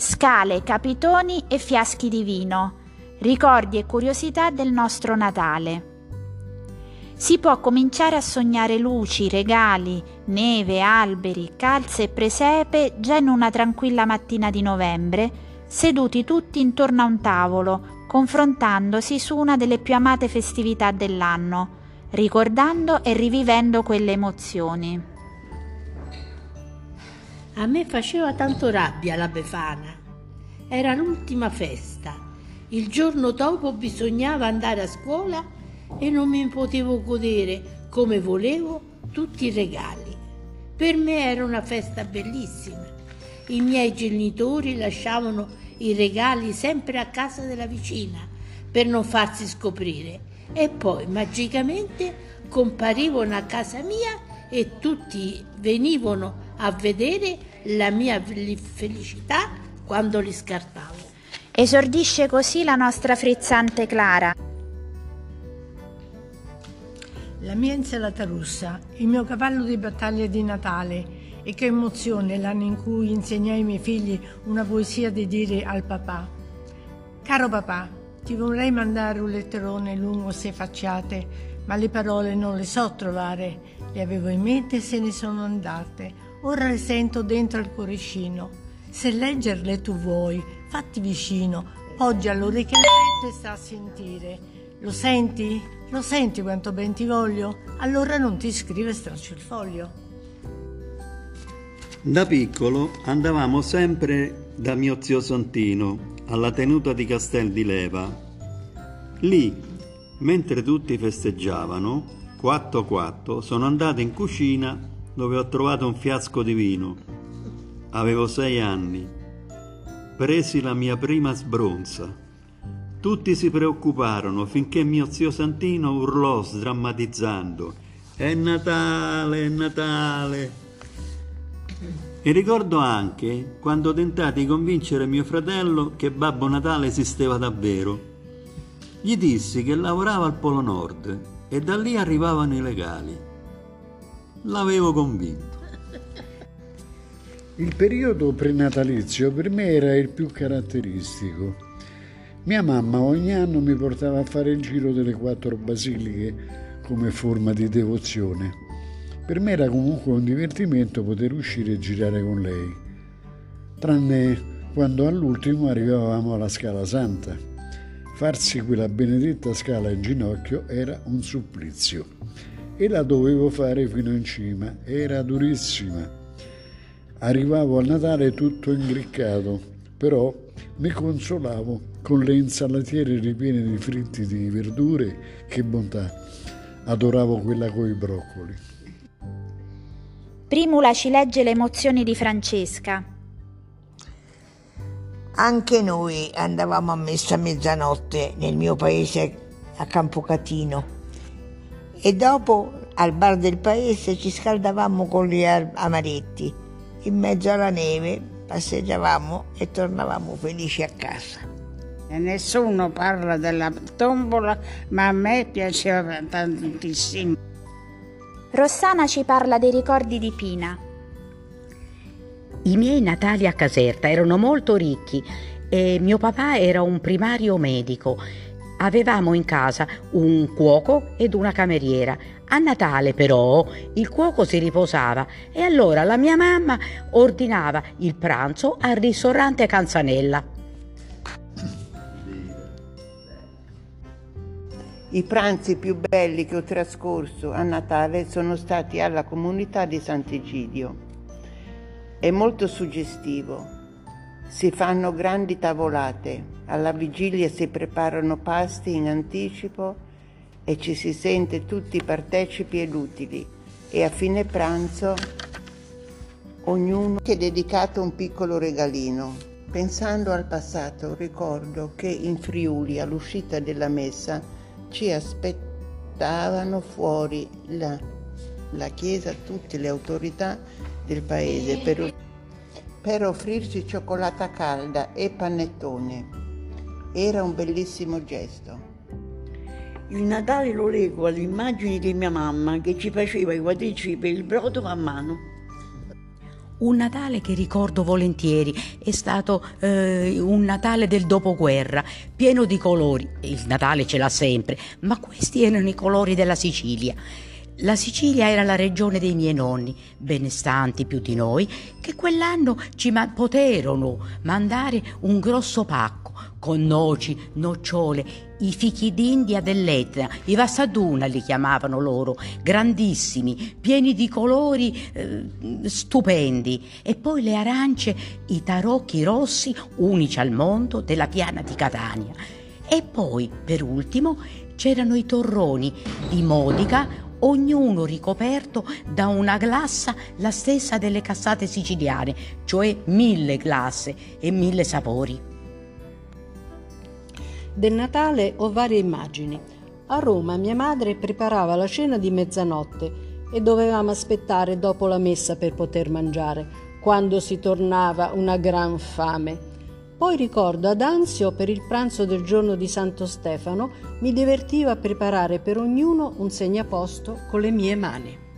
scale, capitoni e fiaschi di vino, ricordi e curiosità del nostro Natale. Si può cominciare a sognare luci, regali, neve, alberi, calze e presepe già in una tranquilla mattina di novembre, seduti tutti intorno a un tavolo, confrontandosi su una delle più amate festività dell'anno, ricordando e rivivendo quelle emozioni. A me faceva tanto rabbia la Befana. Era l'ultima festa. Il giorno dopo bisognava andare a scuola e non mi potevo godere come volevo tutti i regali. Per me era una festa bellissima. I miei genitori lasciavano i regali sempre a casa della vicina per non farsi scoprire e poi magicamente comparivano a casa mia e tutti venivano a vedere la mia felicità quando li scartavo. Esordisce così la nostra frizzante Clara. La mia insalata russa, il mio cavallo di battaglia di Natale e che emozione l'anno in cui insegnai ai miei figli una poesia di dire al papà. Caro papà, ti vorrei mandare un letterone lungo sei facciate, ma le parole non le so trovare. Le avevo in mente e se ne sono andate. Ora le sento dentro al cuoricino. Se leggerle tu vuoi, fatti vicino, poggia l'orecchio e sta a sentire. Lo senti? Lo senti quanto ben ti voglio? Allora non ti scrive straccio il foglio. Da piccolo andavamo sempre da mio zio Santino alla tenuta di Castel di Leva. Lì, mentre tutti festeggiavano, quatto quatto, sono andato in cucina dove ho trovato un fiasco di vino. Avevo sei anni. Presi la mia prima sbronza tutti si preoccuparono finché mio zio Santino urlò sdrammatizzando È Natale, è Natale. E ricordo anche quando tentai di convincere mio fratello che Babbo Natale esisteva davvero. Gli dissi che lavorava al Polo Nord e da lì arrivavano i legali. L'avevo convinto. Il periodo prenatalizio per me era il più caratteristico mia mamma ogni anno mi portava a fare il giro delle quattro basiliche come forma di devozione. Per me era comunque un divertimento poter uscire e girare con lei, tranne quando all'ultimo arrivavamo alla Scala Santa. Farsi quella benedetta scala in ginocchio era un supplizio e la dovevo fare fino in cima, era durissima. Arrivavo al Natale tutto ingriccato, però mi consolavo con le insalatiere ripiene di fritti di verdure, che bontà. Adoravo quella coi broccoli. Primula ci legge le emozioni di Francesca. Anche noi andavamo a messa a mezzanotte nel mio paese a Campocatino e dopo al bar del paese ci scaldavamo con gli amaretti in mezzo alla neve passeggiavamo e tornavamo felici a casa. E nessuno parla della tombola, ma a me piaceva tantissimo. Rossana ci parla dei ricordi di Pina. I miei natali a Caserta erano molto ricchi e mio papà era un primario medico. Avevamo in casa un cuoco ed una cameriera. A Natale però il cuoco si riposava e allora la mia mamma ordinava il pranzo al ristorante Canzanella. I pranzi più belli che ho trascorso a Natale sono stati alla comunità di Sant'Egidio. È molto suggestivo. Si fanno grandi tavolate, alla vigilia si preparano pasti in anticipo e ci si sente tutti partecipi ed utili e a fine pranzo ognuno si è dedicato un piccolo regalino. Pensando al passato ricordo che in Friuli all'uscita della messa ci aspettavano fuori la, la Chiesa, tutte le autorità del paese per, per offrirci cioccolata calda e panettone. Era un bellissimo gesto. Il Natale lo leggo alle immagini di mia mamma che ci faceva i quadricci per il brodo a mano. un Natale che ricordo volentieri, è stato eh, un Natale del dopoguerra, pieno di colori. Il Natale ce l'ha sempre, ma questi erano i colori della Sicilia. La Sicilia era la regione dei miei nonni, benestanti più di noi, che quell'anno ci ma- poterono mandare un grosso pacco con noci, nocciole, i fichi d'India dell'Etna, i vassaduna li chiamavano loro, grandissimi, pieni di colori eh, stupendi, e poi le arance, i tarocchi rossi, unici al mondo, della piana di Catania. E poi, per ultimo, c'erano i torroni di Modica, ognuno ricoperto da una glassa la stessa delle cassate siciliane, cioè mille glasse e mille sapori. Del Natale ho varie immagini. A Roma mia madre preparava la cena di mezzanotte e dovevamo aspettare dopo la messa per poter mangiare, quando si tornava una gran fame. Poi ricordo ad Anzio per il pranzo del giorno di Santo Stefano mi divertiva a preparare per ognuno un segnaposto con le mie mani.